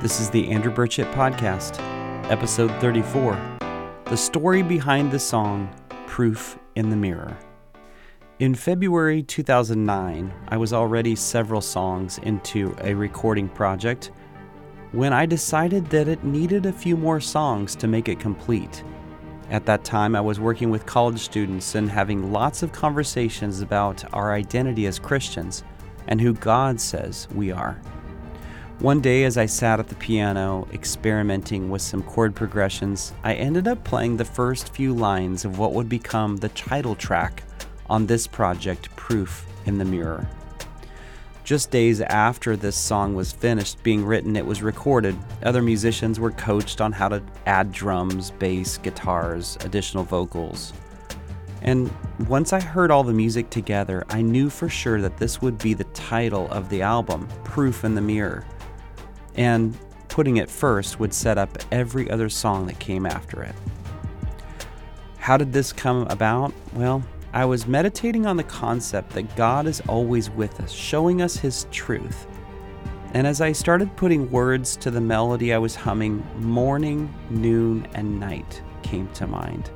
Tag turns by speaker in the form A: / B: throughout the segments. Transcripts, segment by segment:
A: This is the Andrew Burchett Podcast, episode 34 The Story Behind the Song Proof in the Mirror. In February 2009, I was already several songs into a recording project when I decided that it needed a few more songs to make it complete. At that time, I was working with college students and having lots of conversations about our identity as Christians and who God says we are. One day, as I sat at the piano experimenting with some chord progressions, I ended up playing the first few lines of what would become the title track on this project, Proof in the Mirror. Just days after this song was finished being written, it was recorded. Other musicians were coached on how to add drums, bass, guitars, additional vocals. And once I heard all the music together, I knew for sure that this would be the title of the album, Proof in the Mirror and putting it first would set up every other song that came after it. How did this come about? Well, I was meditating on the concept that God is always with us, showing us His truth. And as I started putting words to the melody I was humming, morning, noon, and night came to mind.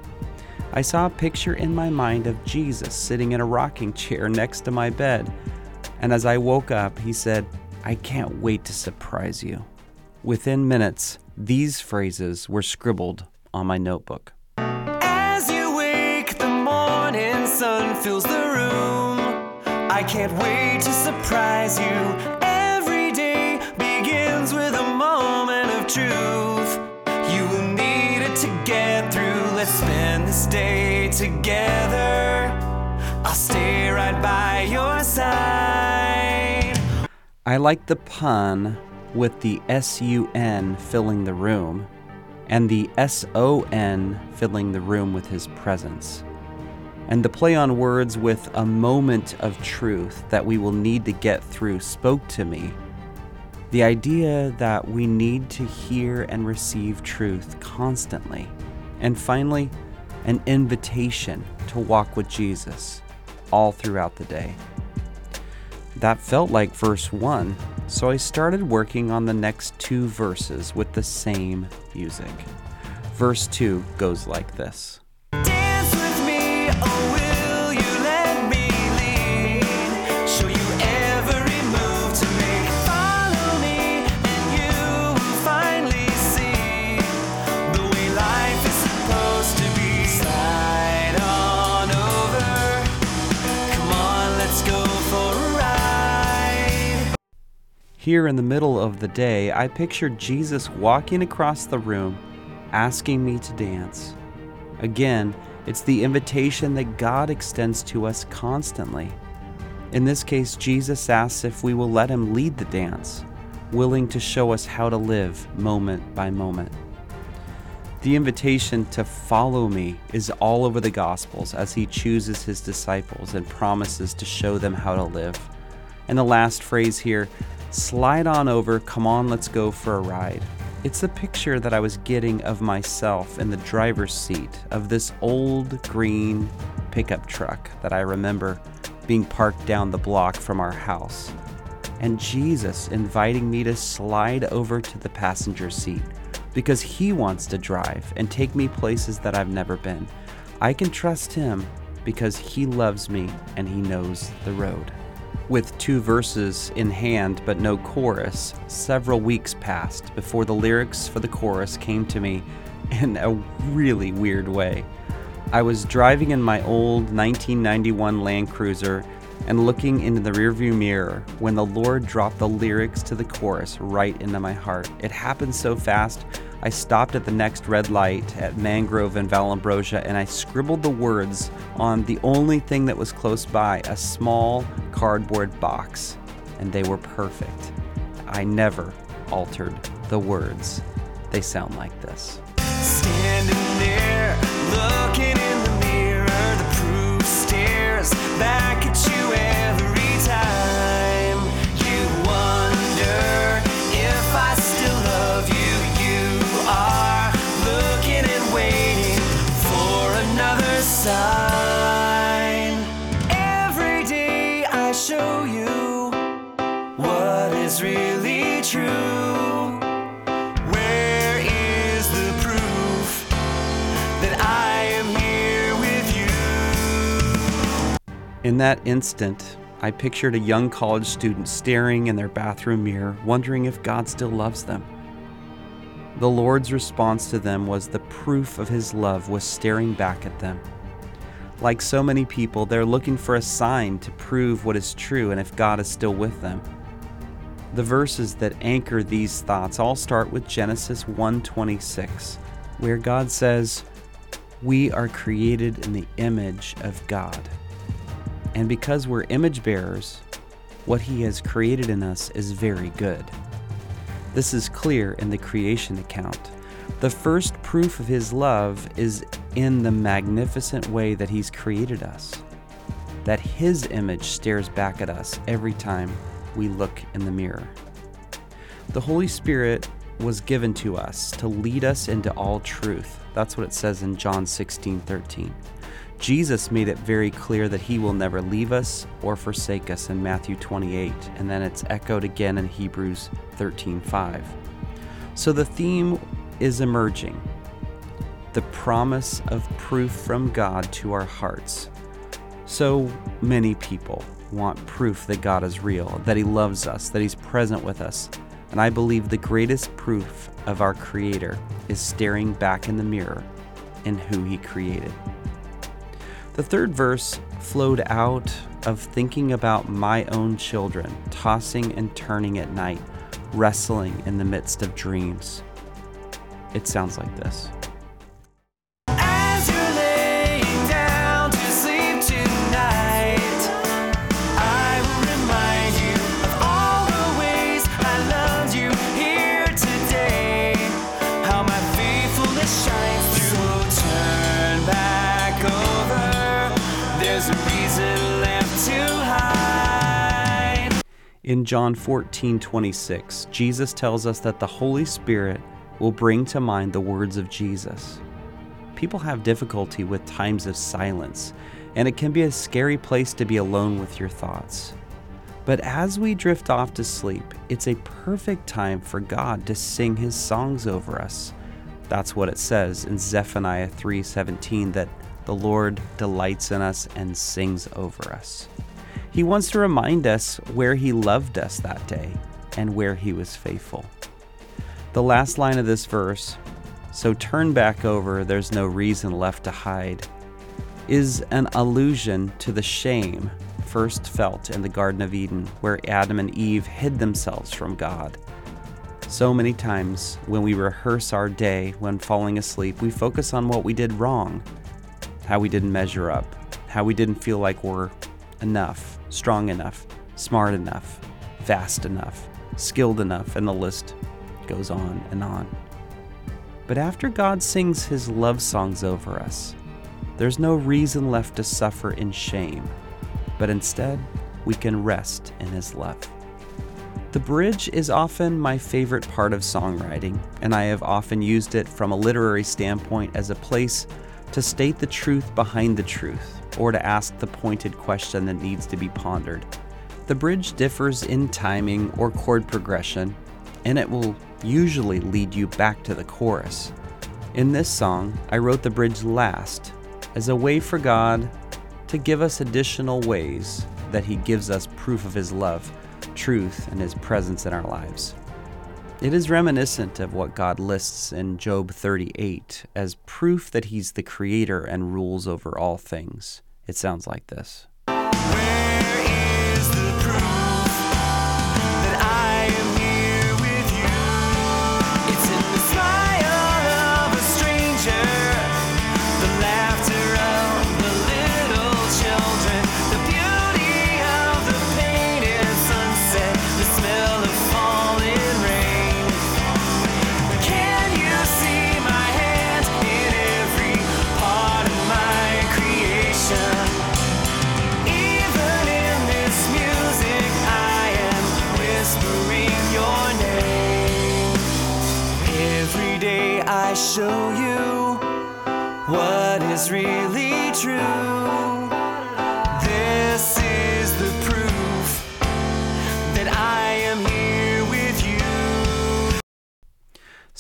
A: I saw a picture in my mind of Jesus sitting in a rocking chair next to my bed. And as I woke up, he said, I can't wait to surprise you. Within minutes, these phrases were scribbled on my notebook.
B: As you wake, the morning sun fills the room. I can't wait to surprise you. Every day begins with a moment of truth. You will need it to get through. Let's spend this day together. I'll stay right by your side.
A: I like the pun with the S-U-N filling the room and the S-O-N filling the room with his presence. And the play on words with a moment of truth that we will need to get through spoke to me. The idea that we need to hear and receive truth constantly. And finally, an invitation to walk with Jesus all throughout the day. That felt like verse 1, so I started working on the next two verses with the same music. Verse 2 goes like this Here in the middle of the day, I pictured Jesus walking across the room, asking me to dance. Again, it's the invitation that God extends to us constantly. In this case, Jesus asks if we will let Him lead the dance, willing to show us how to live moment by moment. The invitation to follow me is all over the Gospels as He chooses His disciples and promises to show them how to live. And the last phrase here slide on over, come on, let's go for a ride. It's the picture that I was getting of myself in the driver's seat of this old green pickup truck that I remember being parked down the block from our house. And Jesus inviting me to slide over to the passenger seat because he wants to drive and take me places that I've never been. I can trust him because he loves me and he knows the road. With two verses in hand but no chorus, several weeks passed before the lyrics for the chorus came to me in a really weird way. I was driving in my old 1991 Land Cruiser and looking into the rearview mirror when the Lord dropped the lyrics to the chorus right into my heart. It happened so fast, I stopped at the next red light at Mangrove and Vallombrosa and I scribbled the words on the only thing that was close by a small cardboard box, and they were perfect. I never altered the words. They sound like this.
B: In
A: that instant, I pictured a young college student staring in their bathroom mirror, wondering if God still loves them. The Lord's response to them was the proof of His love was staring back at them. Like so many people, they're looking for a sign to prove what is true and if God is still with them. The verses that anchor these thoughts all start with Genesis 1:26, where God says, "We are created in the image of God." And because we're image bearers, what He has created in us is very good. This is clear in the creation account. The first proof of His love is in the magnificent way that He's created us, that His image stares back at us every time we look in the mirror. The Holy Spirit was given to us to lead us into all truth. That's what it says in John 16 13. Jesus made it very clear that he will never leave us or forsake us in Matthew 28, and then it's echoed again in Hebrews 13:5. So the theme is emerging. The promise of proof from God to our hearts. So many people want proof that God is real, that he loves us, that he's present with us. And I believe the greatest proof of our creator is staring back in the mirror in who he created. The third verse flowed out of thinking about my own children, tossing and turning at night, wrestling in the midst of dreams. It sounds like this. In John 14, 26, Jesus tells us that the Holy Spirit will bring to mind the words of Jesus. People have difficulty with times of silence, and it can be a scary place to be alone with your thoughts. But as we drift off to sleep, it's a perfect time for God to sing his songs over us. That's what it says in Zephaniah 3:17 that the Lord delights in us and sings over us. He wants to remind us where he loved us that day and where he was faithful. The last line of this verse, so turn back over, there's no reason left to hide, is an allusion to the shame first felt in the Garden of Eden, where Adam and Eve hid themselves from God. So many times when we rehearse our day when falling asleep, we focus on what we did wrong, how we didn't measure up, how we didn't feel like we're enough, strong enough, smart enough, vast enough, skilled enough, and the list goes on and on. But after God sings his love songs over us, there's no reason left to suffer in shame, but instead we can rest in his love. The bridge is often my favorite part of songwriting, and I have often used it from a literary standpoint as a place to state the truth behind the truth, or to ask the pointed question that needs to be pondered. The bridge differs in timing or chord progression, and it will usually lead you back to the chorus. In this song, I wrote the bridge last as a way for God to give us additional ways that He gives us proof of His love, truth, and His presence in our lives. It is reminiscent of what God lists in Job 38 as proof that He's the Creator and rules over all things. It sounds like this.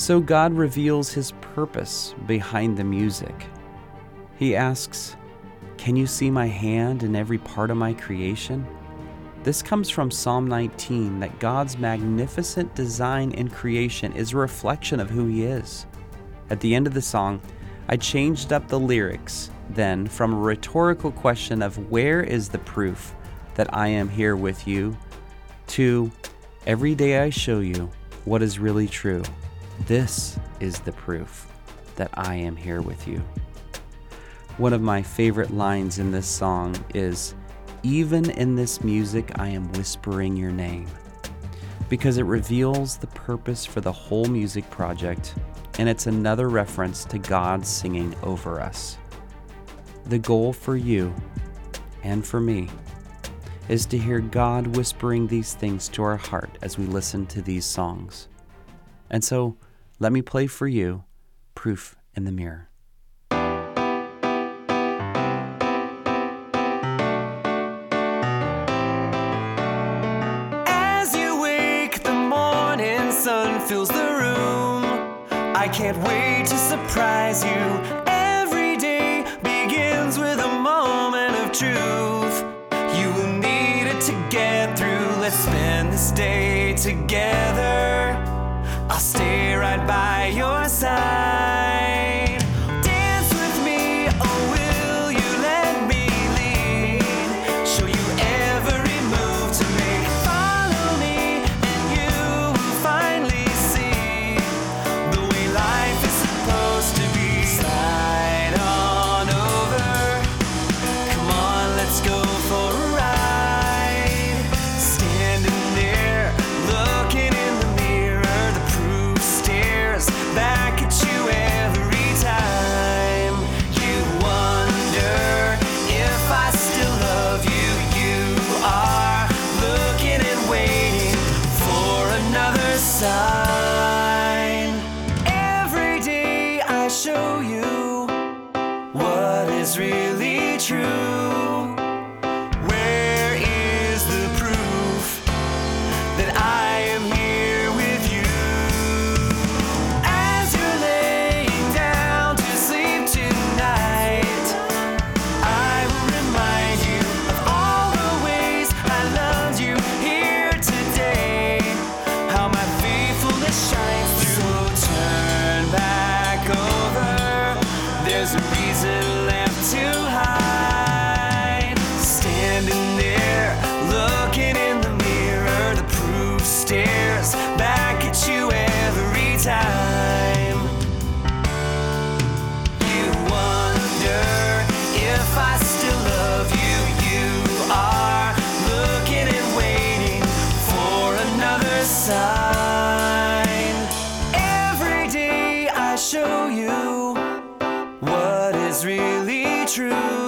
A: So God reveals his purpose behind the music. He asks, Can you see my hand in every part of my creation? This comes from Psalm 19 that God's magnificent design in creation is a reflection of who He is. At the end of the song, I changed up the lyrics then from a rhetorical question of where is the proof that I am here with you to every day I show you what is really true. This is the proof that I am here with you. One of my favorite lines in this song is Even in this music, I am whispering your name, because it reveals the purpose for the whole music project, and it's another reference to God singing over us. The goal for you and for me is to hear God whispering these things to our heart as we listen to these songs. And so, let me play for you Proof in the Mirror.
B: As you wake, the morning sun fills the room. I can't wait to surprise you. Every day begins with a moment of truth. You will need it to get through. Let's spend this day together. I'll stay right by your side. Really true. Where is the proof that I am here with you? As you're laying down to sleep tonight, I will remind you of all the ways I loved you here today. How my faithfulness shines through. Turn back over. There's a show you what is really true.